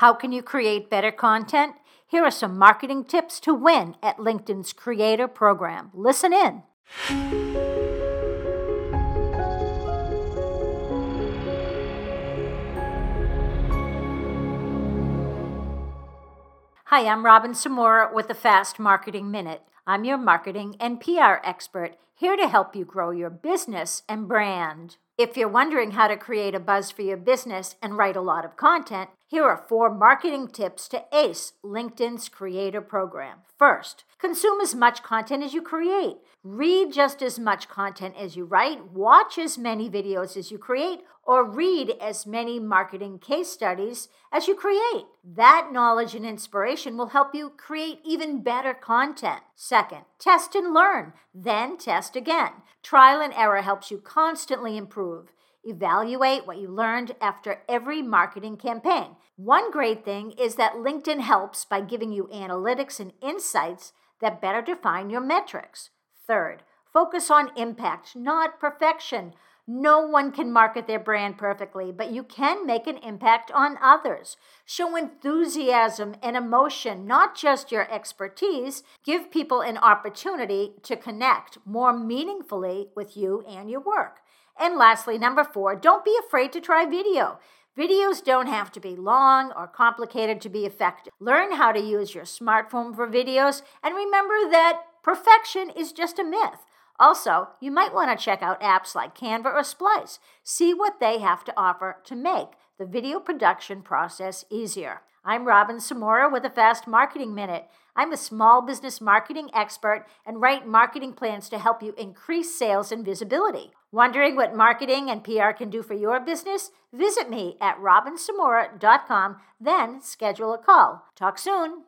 How can you create better content? Here are some marketing tips to win at LinkedIn's Creator Program. Listen in. Hi, I'm Robin Samora with the Fast Marketing Minute. I'm your marketing and PR expert, here to help you grow your business and brand. If you're wondering how to create a buzz for your business and write a lot of content, here are four marketing tips to ace LinkedIn's creator program. First, consume as much content as you create. Read just as much content as you write, watch as many videos as you create, or read as many marketing case studies as you create. That knowledge and inspiration will help you create even better content. Second, test and learn, then test again. Trial and error helps you constantly improve. Evaluate what you learned after every marketing campaign. One great thing is that LinkedIn helps by giving you analytics and insights that better define your metrics. Third, focus on impact, not perfection. No one can market their brand perfectly, but you can make an impact on others. Show enthusiasm and emotion, not just your expertise. Give people an opportunity to connect more meaningfully with you and your work. And lastly, number four, don't be afraid to try video. Videos don't have to be long or complicated to be effective. Learn how to use your smartphone for videos and remember that perfection is just a myth. Also, you might want to check out apps like Canva or Splice. See what they have to offer to make the video production process easier. I'm Robin Samora with a Fast Marketing Minute. I'm a small business marketing expert and write marketing plans to help you increase sales and visibility. Wondering what marketing and PR can do for your business? Visit me at robinsamora.com, then schedule a call. Talk soon.